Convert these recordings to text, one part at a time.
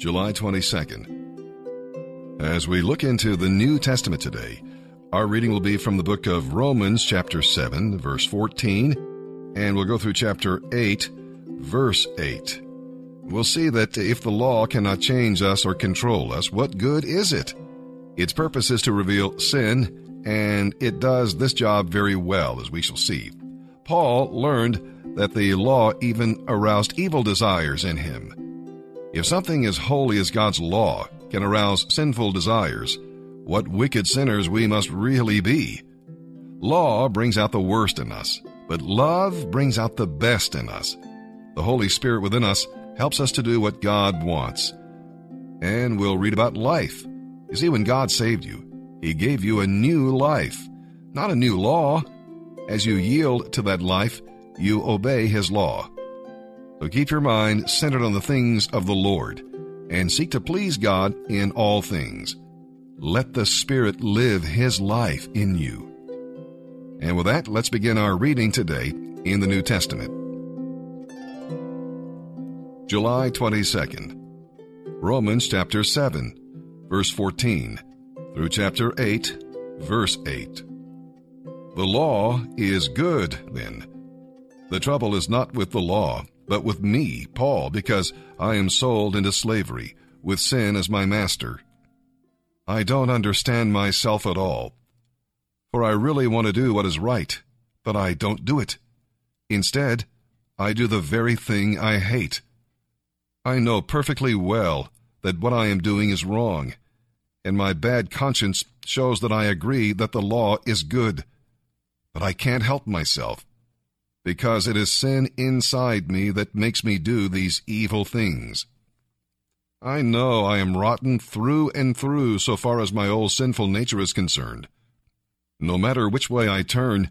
July 22nd. As we look into the New Testament today, our reading will be from the book of Romans, chapter 7, verse 14, and we'll go through chapter 8, verse 8. We'll see that if the law cannot change us or control us, what good is it? Its purpose is to reveal sin, and it does this job very well, as we shall see. Paul learned that the law even aroused evil desires in him. If something as holy as God's law can arouse sinful desires, what wicked sinners we must really be. Law brings out the worst in us, but love brings out the best in us. The Holy Spirit within us helps us to do what God wants. And we'll read about life. You see, when God saved you, He gave you a new life, not a new law. As you yield to that life, you obey His law. So keep your mind centered on the things of the Lord and seek to please God in all things. Let the Spirit live His life in you. And with that, let's begin our reading today in the New Testament. July 22nd, Romans chapter 7, verse 14, through chapter 8, verse 8. The law is good, then. The trouble is not with the law, but with me, Paul, because I am sold into slavery, with sin as my master. I don't understand myself at all, for I really want to do what is right, but I don't do it. Instead, I do the very thing I hate. I know perfectly well that what I am doing is wrong, and my bad conscience shows that I agree that the law is good. But I can't help myself because it is sin inside me that makes me do these evil things. I know I am rotten through and through so far as my old sinful nature is concerned. No matter which way I turn,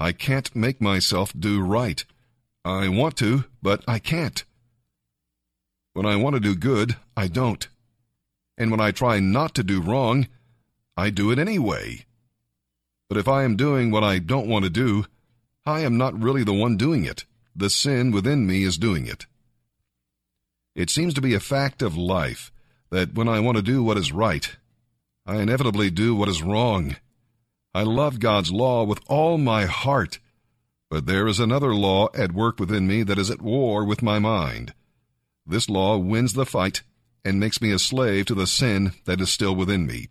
I can't make myself do right. I want to, but I can't. When I want to do good, I don't. And when I try not to do wrong, I do it anyway. But if I am doing what I don't want to do, I am not really the one doing it. The sin within me is doing it. It seems to be a fact of life that when I want to do what is right, I inevitably do what is wrong. I love God's law with all my heart, but there is another law at work within me that is at war with my mind. This law wins the fight and makes me a slave to the sin that is still within me.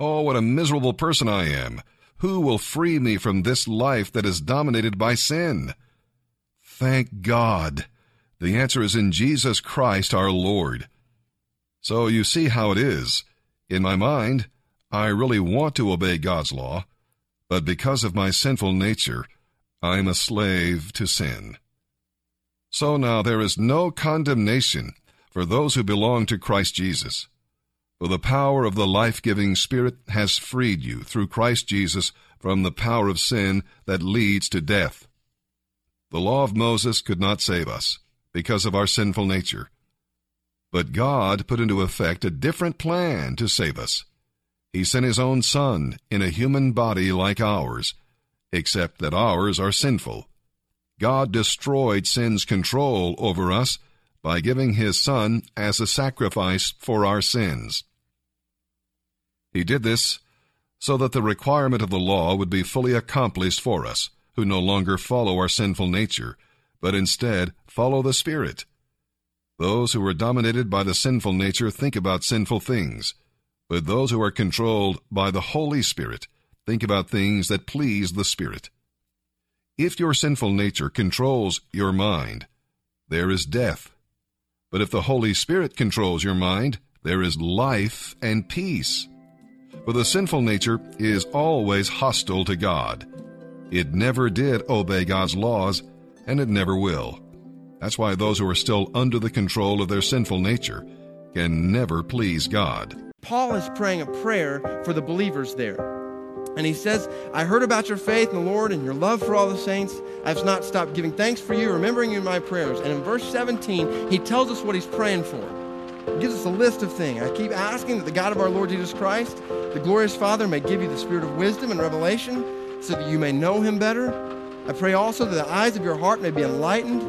Oh, what a miserable person I am! Who will free me from this life that is dominated by sin? Thank God. The answer is in Jesus Christ our Lord. So you see how it is. In my mind, I really want to obey God's law, but because of my sinful nature, I am a slave to sin. So now there is no condemnation for those who belong to Christ Jesus. For the power of the life giving Spirit has freed you through Christ Jesus from the power of sin that leads to death. The law of Moses could not save us because of our sinful nature. But God put into effect a different plan to save us. He sent His own Son in a human body like ours, except that ours are sinful. God destroyed sin's control over us by giving His Son as a sacrifice for our sins. He did this so that the requirement of the law would be fully accomplished for us, who no longer follow our sinful nature, but instead follow the Spirit. Those who are dominated by the sinful nature think about sinful things, but those who are controlled by the Holy Spirit think about things that please the Spirit. If your sinful nature controls your mind, there is death. But if the Holy Spirit controls your mind, there is life and peace. For the sinful nature is always hostile to God. It never did obey God's laws, and it never will. That's why those who are still under the control of their sinful nature can never please God. Paul is praying a prayer for the believers there. And he says, I heard about your faith in the Lord and your love for all the saints. I have not stopped giving thanks for you, remembering you in my prayers. And in verse 17, he tells us what he's praying for gives us a list of things. I keep asking that the God of our Lord Jesus Christ, the glorious Father, may give you the spirit of wisdom and revelation so that you may know him better. I pray also that the eyes of your heart may be enlightened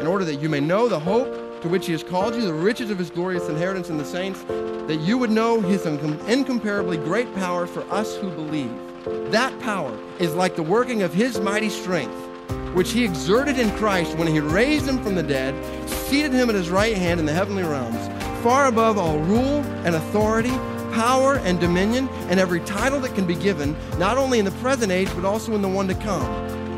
in order that you may know the hope to which he has called you, the riches of his glorious inheritance in the saints, that you would know his incomparably great power for us who believe. That power is like the working of his mighty strength, which he exerted in Christ when he raised him from the dead, seated him at his right hand in the heavenly realms, far above all rule and authority, power and dominion, and every title that can be given, not only in the present age, but also in the one to come.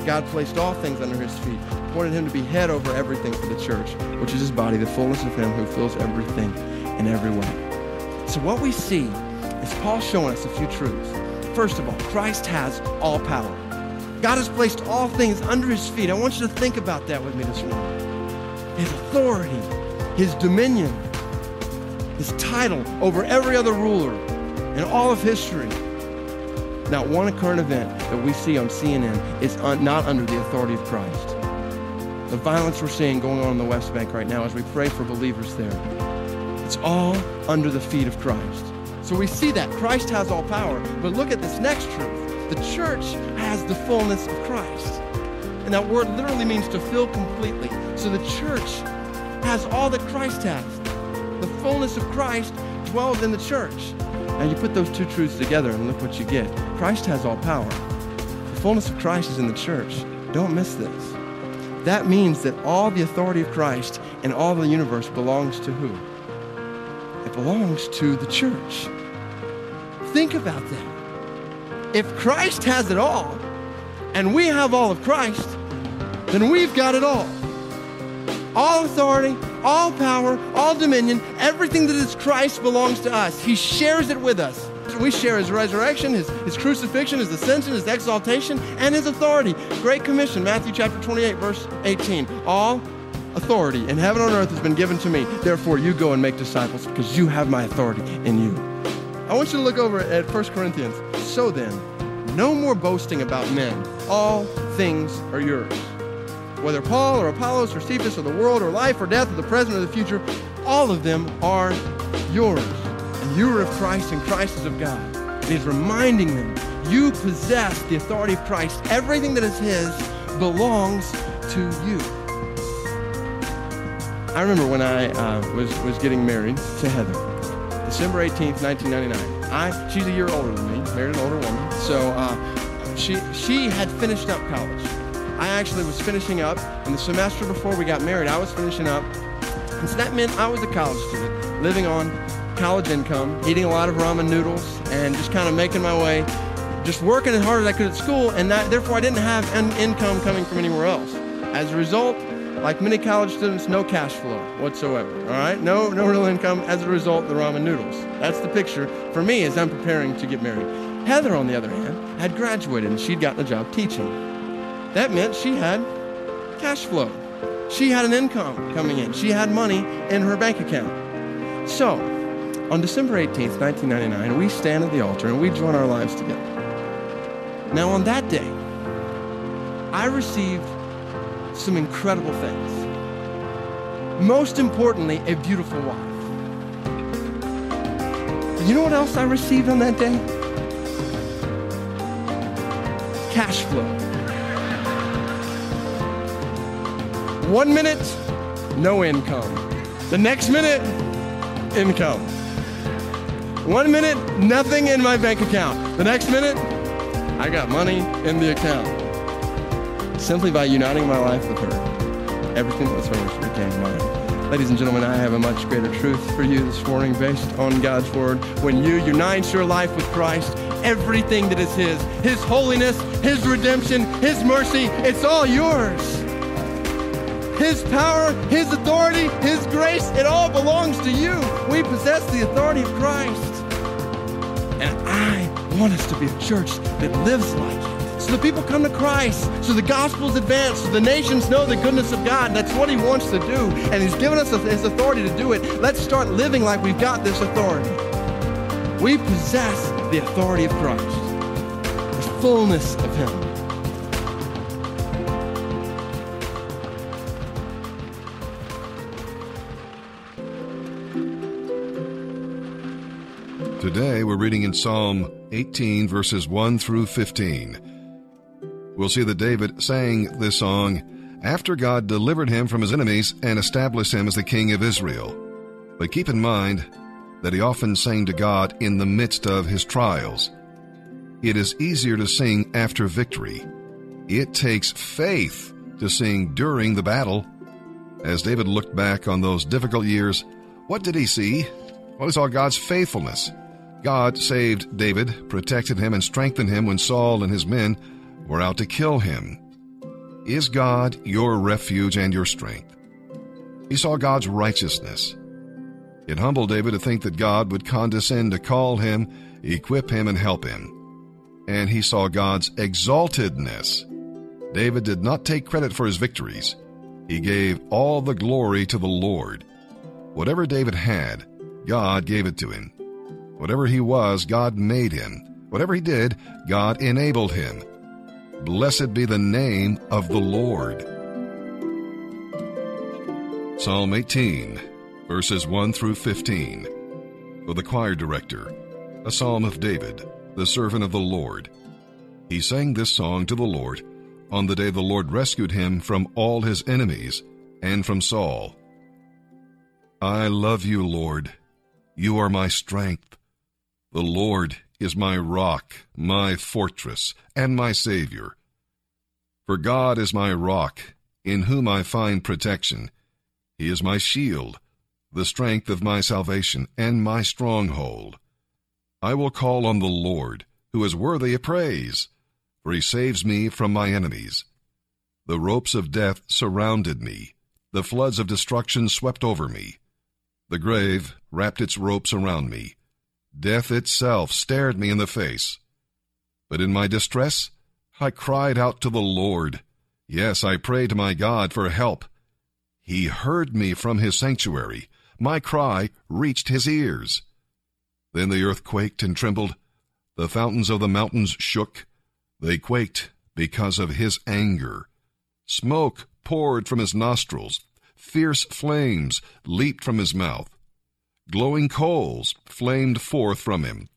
God placed all things under his feet, appointed him to be head over everything for the church, which is his body, the fullness of him who fills everything in every way. So, what we see is Paul showing us a few truths. First of all, Christ has all power. God has placed all things under his feet. I want you to think about that with me this morning. His authority, his dominion, his title over every other ruler in all of history. Not one current event that we see on CNN is un- not under the authority of Christ. The violence we're seeing going on in the West Bank right now as we pray for believers there, it's all under the feet of Christ. So we see that Christ has all power. But look at this next truth. The church has the fullness of Christ. And that word literally means to fill completely. So the church has all that Christ has. Fullness of Christ dwells in the church. Now you put those two truths together and look what you get. Christ has all power. The fullness of Christ is in the church. Don't miss this. That means that all the authority of Christ and all the universe belongs to who? It belongs to the church. Think about that. If Christ has it all, and we have all of Christ, then we've got it all. All authority, all power, all dominion, everything that is Christ belongs to us. He shares it with us. We share his resurrection, his, his crucifixion, his ascension, his exaltation, and his authority. Great Commission, Matthew chapter 28, verse 18. All authority in heaven and earth has been given to me. Therefore, you go and make disciples because you have my authority in you. I want you to look over at 1 Corinthians. So then, no more boasting about men. All things are yours. Whether Paul or Apollos or Cephas or the world or life or death or the present or the future, all of them are yours. And you are of Christ and Christ is of God. And he's reminding them, you possess the authority of Christ. Everything that is his belongs to you. I remember when I uh, was, was getting married to Heather, December 18th, 1999. I, she's a year older than me, married an older woman. So uh, she, she had finished up college. I actually was finishing up, and the semester before we got married, I was finishing up. And so that meant I was a college student, living on college income, eating a lot of ramen noodles, and just kind of making my way, just working as hard as I could at school, and that, therefore I didn't have an income coming from anywhere else. As a result, like many college students, no cash flow whatsoever. All right, no, no real income. As a result, the ramen noodles. That's the picture for me as I'm preparing to get married. Heather, on the other hand, had graduated and she'd gotten a job teaching. That meant she had cash flow. She had an income coming in. She had money in her bank account. So, on December 18th, 1999, we stand at the altar and we join our lives together. Now, on that day, I received some incredible things. Most importantly, a beautiful wife. You know what else I received on that day? Cash flow. One minute, no income. The next minute, income. One minute, nothing in my bank account. The next minute, I got money in the account simply by uniting my life with her. Everything that was hers became mine. Ladies and gentlemen, I have a much greater truth for you this morning based on God's Word. When you unite your life with Christ, everything that is His, His holiness, His redemption, His mercy, it's all yours. His power, His authority, His grace, it all belongs to you. We possess the authority of Christ. And I want us to be a church that lives like it so the people come to Christ, so the gospel's advanced, so the nations know the goodness of God. That's what He wants to do, and He's given us His authority to do it. Let's start living like we've got this authority. We possess the authority of Christ, the fullness of Him. Today we're reading in Psalm 18, verses 1 through 15. We'll see that David sang this song after God delivered him from his enemies and established him as the king of Israel. But keep in mind that he often sang to God in the midst of his trials. It is easier to sing after victory. It takes faith to sing during the battle. As David looked back on those difficult years, what did he see? Well, he saw God's faithfulness. God saved David, protected him, and strengthened him when Saul and his men were out to kill him. Is God your refuge and your strength? He saw God's righteousness. It humbled David to think that God would condescend to call him, equip him, and help him. And he saw God's exaltedness. David did not take credit for his victories. He gave all the glory to the Lord. Whatever David had, God gave it to him. Whatever he was, God made him. Whatever he did, God enabled him. Blessed be the name of the Lord. Psalm 18, verses 1 through 15. For the choir director, a psalm of David, the servant of the Lord. He sang this song to the Lord on the day the Lord rescued him from all his enemies and from Saul. I love you, Lord. You are my strength. The Lord is my rock, my fortress, and my Savior. For God is my rock, in whom I find protection. He is my shield, the strength of my salvation, and my stronghold. I will call on the Lord, who is worthy of praise, for he saves me from my enemies. The ropes of death surrounded me, the floods of destruction swept over me. The grave wrapped its ropes around me. Death itself stared me in the face. But in my distress, I cried out to the Lord. Yes, I prayed to my God for help. He heard me from his sanctuary. My cry reached his ears. Then the earth quaked and trembled. The fountains of the mountains shook. They quaked because of his anger. Smoke poured from his nostrils. Fierce flames leaped from his mouth. Glowing coals flamed forth from him.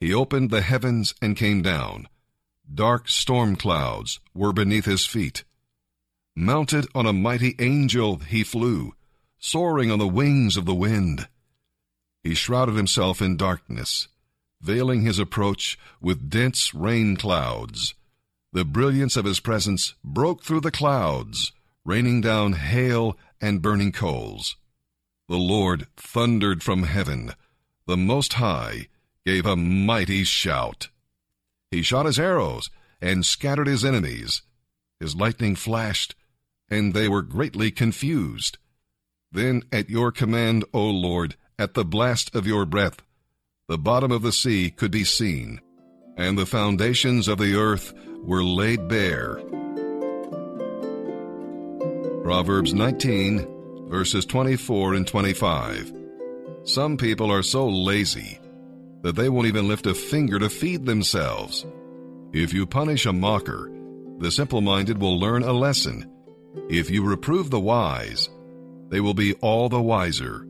He opened the heavens and came down. Dark storm clouds were beneath his feet. Mounted on a mighty angel, he flew, soaring on the wings of the wind. He shrouded himself in darkness, veiling his approach with dense rain clouds. The brilliance of his presence broke through the clouds, raining down hail and burning coals. The Lord thundered from heaven. The Most High gave a mighty shout. He shot his arrows and scattered his enemies. His lightning flashed, and they were greatly confused. Then at your command, O Lord, at the blast of your breath, the bottom of the sea could be seen, and the foundations of the earth were laid bare. Proverbs 19, verses 24 and 25. Some people are so lazy that they won't even lift a finger to feed themselves. If you punish a mocker, the simple minded will learn a lesson. If you reprove the wise, they will be all the wiser.